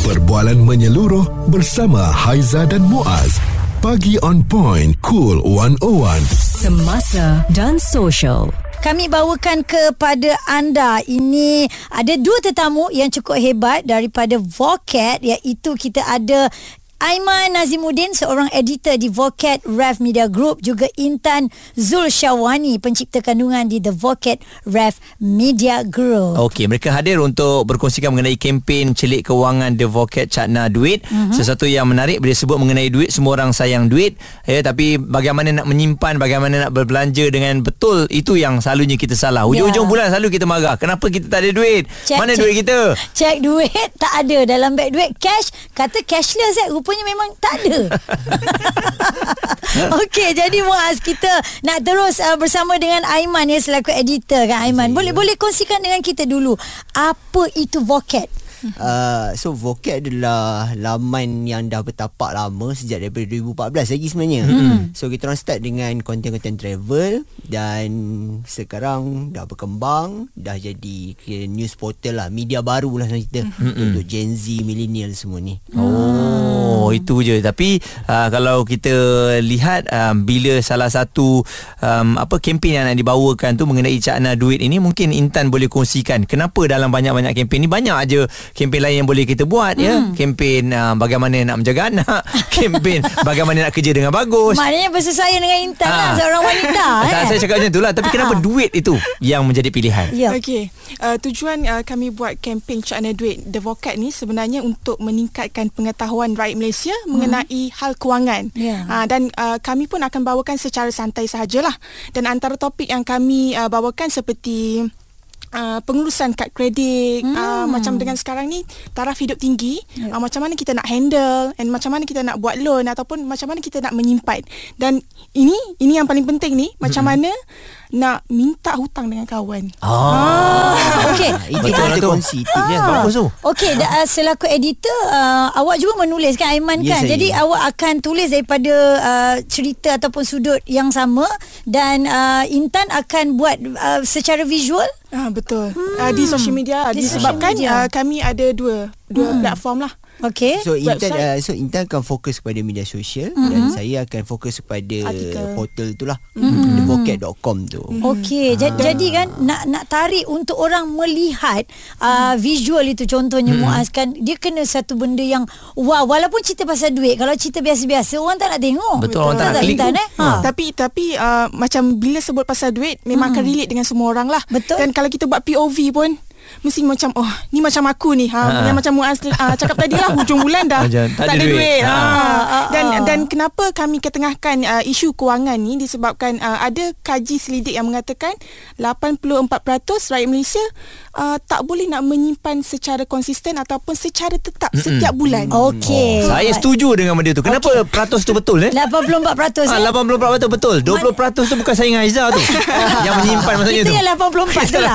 Perbualan menyeluruh bersama Haiza dan Muaz. Pagi on point, cool 101. Semasa dan social. Kami bawakan kepada anda ini ada dua tetamu yang cukup hebat daripada Vocat iaitu kita ada Aiman Nazimuddin seorang editor di Vocat Rev Media Group juga Intan Zul Syawani pencipta kandungan di The Vocat Rev Media Group. Okey, mereka hadir untuk berkongsikan mengenai kempen celik kewangan The Vocat Cakna Duit. Mm-hmm. Sesuatu yang menarik bila sebut mengenai duit, semua orang sayang duit. Ya, tapi bagaimana nak menyimpan, bagaimana nak berbelanja dengan betul, itu yang selalunya kita salah. Hujung-hujung yeah. bulan selalu kita marah. Kenapa kita tak ada duit? Check, Mana check, duit kita? Cek duit tak ada dalam beg duit cash. Kata cashless eh. Rupa rupanya memang tak ada. Okey, jadi Muaz kita nak terus uh, bersama dengan Aiman ya selaku editor kan Aiman. Boleh boleh kongsikan dengan kita dulu apa itu Vocat? Uh, so Vocat adalah laman yang dah bertapak lama sejak daripada 2014 lagi sebenarnya. Hmm. So kita orang start dengan konten-konten travel dan sekarang dah berkembang dah jadi news portal lah, media baru lah kita hmm. untuk Gen Z, millennial semua ni. Oh, itu je. Tapi uh, kalau kita lihat um, bila salah satu um, apa kempen yang nak dibawakan tu mengenai cakna duit ini mungkin Intan boleh kongsikan kenapa dalam banyak-banyak kempen ni banyak aja kempen lain yang boleh kita buat ya. hmm. ya kempen uh, bagaimana nak menjaga anak kempen bagaimana nak kerja dengan bagus maknanya bersesuaian dengan Intan ha. lah seorang wanita eh. saya cakap macam itulah tapi ha. kenapa duit itu yang menjadi pilihan ya. okey uh, tujuan uh, kami buat kempen Cakna Duit The Vocat ni sebenarnya untuk meningkatkan pengetahuan rakyat Malaysia hmm. mengenai hal kewangan yeah. uh, dan uh, kami pun akan bawakan secara santai sahajalah dan antara topik yang kami uh, bawakan seperti Uh, pengurusan kad kredit hmm. uh, macam dengan sekarang ni taraf hidup tinggi yeah. uh, macam mana kita nak handle and macam mana kita nak buat loan ataupun macam mana kita nak menyimpan dan ini ini yang paling penting ni macam hmm. mana nak minta hutang dengan kawan. Ah, ah. okey. Itu kita kongsi tipsnya ah. bagus tu. Okey, uh, selaku editor uh, awak juga menulis kan Aiman yes, kan. Saya. Jadi awak akan tulis daripada uh, cerita ataupun sudut yang sama dan uh, Intan akan buat uh, secara visual. Ah betul. Hmm. Uh, di social media di disebabkan media. Uh, kami ada dua dua hmm. platform lah. Okay. So Intan uh, so Intan akan fokus kepada media sosial mm-hmm. dan saya akan fokus kepada Artikel. portal itulah mm-hmm. thevocat.com tu. Mm-hmm. Okey, ah. jadi kan nak nak tarik untuk orang melihat uh, visual itu contohnya mm-hmm. Muaz kan dia kena satu benda yang wow walaupun cerita pasal duit kalau cerita biasa-biasa orang tak nak tengok. Betul, orang tak nak klik. Intan, eh? ha. Tapi tapi uh, macam bila sebut pasal duit memang mm. akan relate dengan semua orang lah. Betul. Dan kalau kita buat POV pun mesti macam oh ni macam aku ni. Ha, ha. yang macam Muaz uh, cakap tadi lah hujung bulan dah. Macam, tak, tak ada duit, duit. Ha. Ha. dan dan kenapa kami ketengahkan uh, isu kewangan ni disebabkan uh, ada kaji selidik yang mengatakan 84% rakyat Malaysia uh, tak boleh nak menyimpan secara konsisten ataupun secara tetap Mm-mm. setiap bulan. Okey. Oh. saya setuju dengan benda tu. Kenapa okay. peratus tu betul eh? 84% ha, 84% betul. 20% tu bukan saya dengan Aizah tu. Yang menyimpan maksudnya tu. kita yang 84 tu lah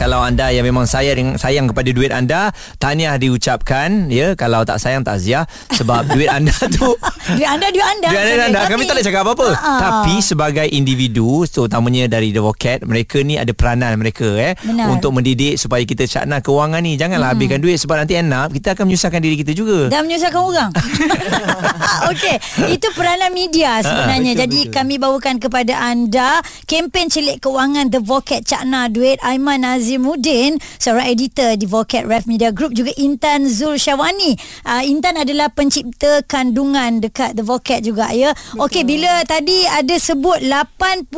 kalau anda yang memang sayang sayang kepada duit anda tahniah diucapkan ya. Kalau tak sayang takziah sebab duit anda tu duit anda duit anda. Duit anda, anda. kami tak boleh cakap apa-apa. Uh-huh. tapi sebagai individu terutamanya dari The Vocat mereka ni ada peranan mereka eh. Benar. untuk mendidik supaya kita cakna kewangan ni. Janganlah hmm. habiskan duit sebab nanti end up kita akan menyusahkan diri kita juga. Dan menyusahkan orang. Okey. Itu peranan media sebenarnya. uh, betul, jadi betul. kami bawakan kepada anda kempen celik kewangan The Vocat cakna duit Aiman Aziz Nazimuddin seorang editor di Vocat Ref Media Group juga Intan Zul Syawani uh, Intan adalah pencipta kandungan dekat The Vocat juga ya. Okey bila tadi ada sebut 84%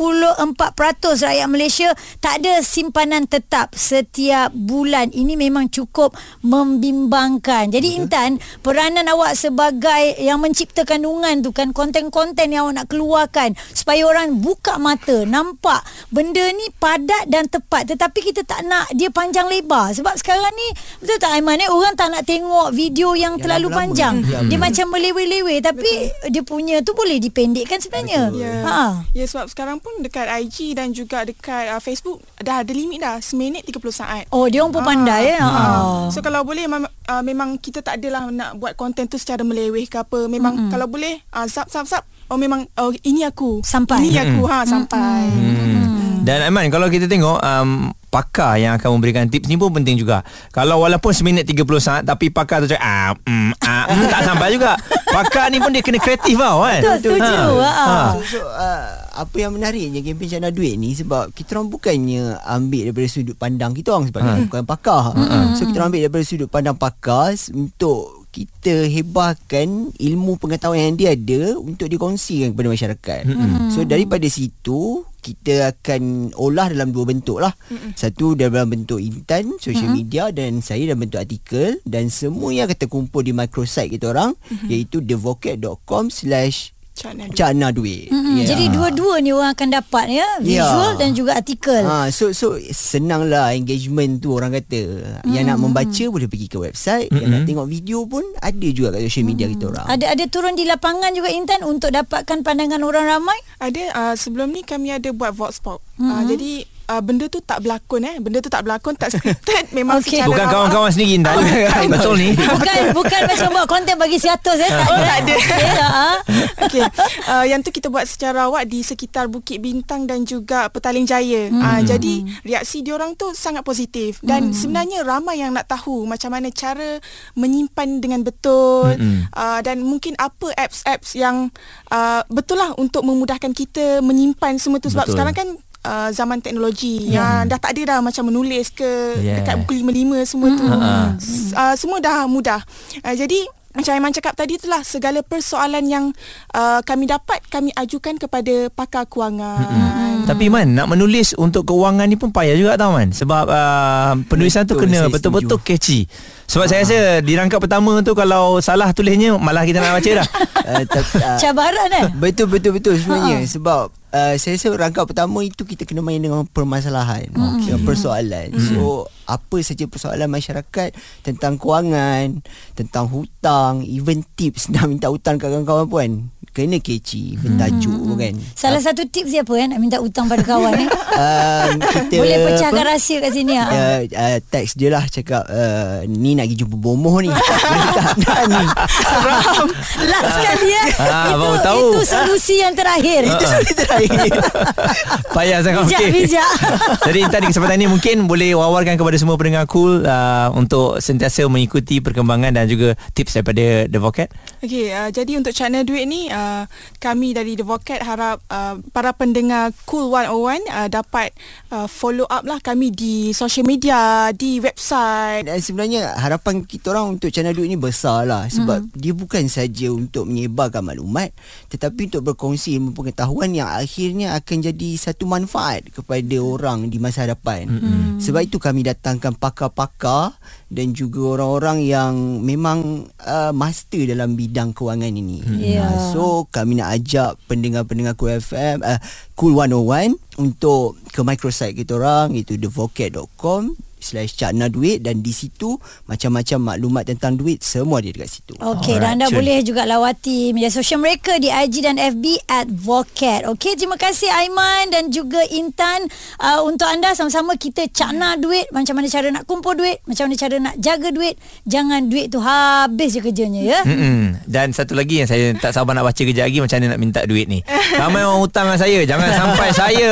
rakyat Malaysia tak ada simpanan tetap setiap bulan. Ini memang cukup membimbangkan. Jadi Betul. Intan peranan awak sebagai yang mencipta kandungan tu kan konten-konten yang awak nak keluarkan supaya orang buka mata nampak benda ni padat dan tepat. Tetapi kita tak tak nak dia panjang lebar sebab sekarang ni betul tak Aiman eh orang tak nak tengok video yang, Yang terlalu lama-lama. panjang. Ya, Dia macam melewe-lewe tapi dia punya tu boleh dipendekkan sebenarnya. Ya. Ha. Ya sebab sekarang pun dekat IG dan juga dekat uh, Facebook dah ada limit dah seminit 30 saat. Oh dia orang pun pandai ya. Ha. So kalau boleh mem- uh, memang kita tak adalah nak buat konten tu secara meleweh ke apa. Memang mm-hmm. kalau boleh uh, zap zap zap oh memang oh ini aku. Sampai. Ini aku ha sampai. Hmm. Dan Aiman kalau kita tengok um, pakar yang akan memberikan tips ni pun penting juga. Kalau walaupun seminit 30 saat tapi pakar tu cakap ah, mm, ah, mm, tak sampai juga. Pakar ni pun dia kena kreatif tau kan. Betul, setuju. Ha. So, so uh, apa yang menariknya kempen Cana Duit ni sebab kita orang bukannya ambil daripada sudut pandang kita orang sebab Ha. kita bukan pakar. So kita orang ambil daripada sudut pandang pakar untuk kita hebahkan ilmu pengetahuan yang dia ada untuk dikongsikan kepada masyarakat. So daripada situ kita akan olah dalam dua bentuk lah. Satu dalam bentuk intan, social media dan saya dalam bentuk artikel. Dan semua yang akan terkumpul di microsite kita orang iaitu thevocate.com slash Cak Nadu. Cakna duit. Hmm, Ya. Jadi dua-dua ni orang akan dapat ya, visual Ya. dan juga artikel. Ha, so so senanglah engagement tu orang kata. Yang nak membaca boleh pergi ke website, yang nak tengok video pun ada juga kat social media kita orang. Ada ada turun di lapangan juga Intan untuk dapatkan pandangan orang ramai. Ada uh, sebelum ni kami ada buat vox pop. Mm-hmm. Uh, jadi uh, benda tu tak berlakon eh. Benda tu tak berlakon, tak scripted. Memang Okey. secara Bukan rawak. kawan-kawan sendiri Intan. Betul ni. Bukan bukan macam buat konten bagi 100 eh tak Oh, tak ada. Okay, ha. Okey. Uh, yang tu kita buat secara awak di sekitar Bukit Bintang dan juga Petaling Jaya. Hmm. Uh, jadi reaksi diorang tu sangat positif dan hmm. sebenarnya ramai yang nak tahu macam mana cara menyimpan dengan betul hmm. uh, dan mungkin apa apps-apps yang uh, betul lah untuk memudahkan kita menyimpan semua tu sebab Betul. sekarang kan Uh, zaman teknologi yeah. yang dah tak ada dah macam menulis ke Yeah. dekat buku 55 semua tu. S- uh, semua dah mudah uh, jadi macam Aiman cakap tadi itulah segala persoalan yang uh, kami dapat kami ajukan kepada pakar kewangan. Hmm. Tapi Man Nak menulis Untuk keuangan ni pun payah juga tau Man Sebab uh, Penulisan tu Betul, kena saya Betul-betul catchy Sebab saya rasa Di rangkap pertama tu Kalau salah tulisnya Malah kita nak baca dah Uh, tapi, uh, Cabaran eh. betul betul betul sebenarnya sebab uh, saya rasa rangkap pertama itu kita kena main dengan permasalahan, dengan persoalan. So apa saja persoalan masyarakat tentang kewangan, tentang hutang, even tips nak minta hutang kat kawan-kawan pun kena catchy, kena tajuk kan. Salah satu tips dia apa eh nak minta hutang pada kawan eh. Uh, kita Boleh pecahkan rahsia kat sini ah. Uh, uh, teks dia lah cakap uh, ni nak pergi jumpa bomoh ni. Tak ni. Last sekali eh. Ah, itu tahu. itu solusi yang terakhir. Itu sudah terakhir. Payah sangat Bijak, okey. bijak. Jadi Intan di kesempatan ini Mungkin boleh wawarkan Kepada semua pendengar cool uh, Untuk sentiasa mengikuti Perkembangan dan juga Tips daripada The Vocat Okey, uh, jadi untuk channel duit ni uh, kami dari The Vocat harap uh, para pendengar Cool 101 uh, dapat uh, follow up lah kami di social media, di website. Dan sebenarnya harapan kita orang untuk channel duit ni besar lah sebab mm-hmm. dia bukan saja untuk menyebarkan maklumat tetapi untuk berkongsi ilmu pengetahuan yang akhirnya akan jadi satu manfaat kepada orang di masa hadapan. Mm-hmm. Sebab itu kami datangkan pakar-pakar dan juga orang-orang yang memang uh, master dalam bidang kewangan ini. Ya. Uh, so kami nak ajak pendengar-pendengar Cool FM uh, Cool 101 untuk ke microsite kita orang iaitu thevocate.com slash cakna duit dan di situ macam-macam maklumat tentang duit semua ada dekat situ. Okey, dan anda Cun. boleh juga lawati media sosial mereka di IG dan FB at Vocat. Okey, terima kasih Aiman dan juga Intan uh, untuk anda sama-sama kita cakna duit, macam mana cara nak kumpul duit, macam mana cara nak jaga duit. Jangan duit tu habis je kerjanya ya. Mm-mm. Dan satu lagi yang saya tak sabar nak baca kejap lagi Macam mana nak minta duit ni Ramai orang hutang dengan saya Jangan sampai saya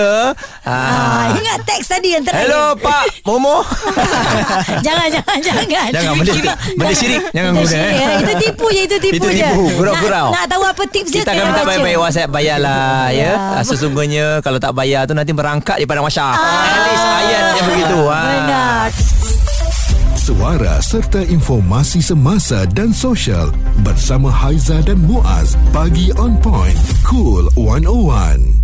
Ah, ah. ingat teks tadi yang terakhir. Hello Pak Momo jangan jangan jangan. Jangan benda syirik Benda syirik Jangan guna syirik, eh. eh. Itu tipu je Itu tipu Itu je tipu, gurau-gurau. nak, nak tahu apa tips dia Kita akan minta baik-baik WhatsApp Bayarlah ya. Ya. Ah, Sesungguhnya Kalau tak bayar tu Nanti merangkak di padang masyar At least ayat yang begitu ah. Benar Suara serta informasi semasa dan sosial bersama Haiza dan Muaz. Pagi on point. Cool 101.